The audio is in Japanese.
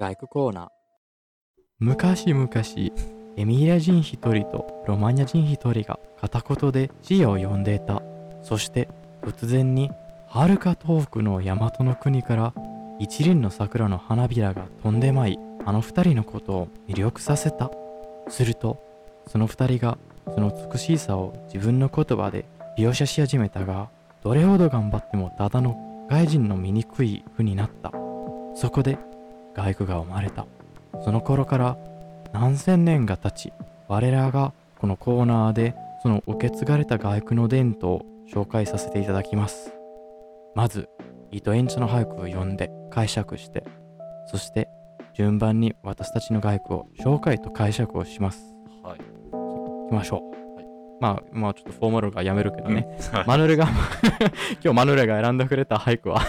外区コーナー。昔々、エミリア人一人とロマニア人一人が片言で死を呼んでいた。そして突然に、はるか遠くの大和の国から一輪の桜の花びらが飛んでまい、あの二人のことを魅力させた。すると、その二人がその美しさを自分の言葉で描写し始めたが、どれほど頑張ってもただの外人の醜い句になった。そこで外句が生まれた。その頃から何千年が経ち、我らがこのコーナーでその受け継がれた外句の伝統を紹介させていただきます。まず、糸延長の俳句を読んで解釈して、そして順番に私たちの外句を紹介と解釈をします。はい。行きましょう。はいまあ、まあちょっとフォーマルがやめるけどね。はいマヌルが、今日マヌルが選んでくれた俳句は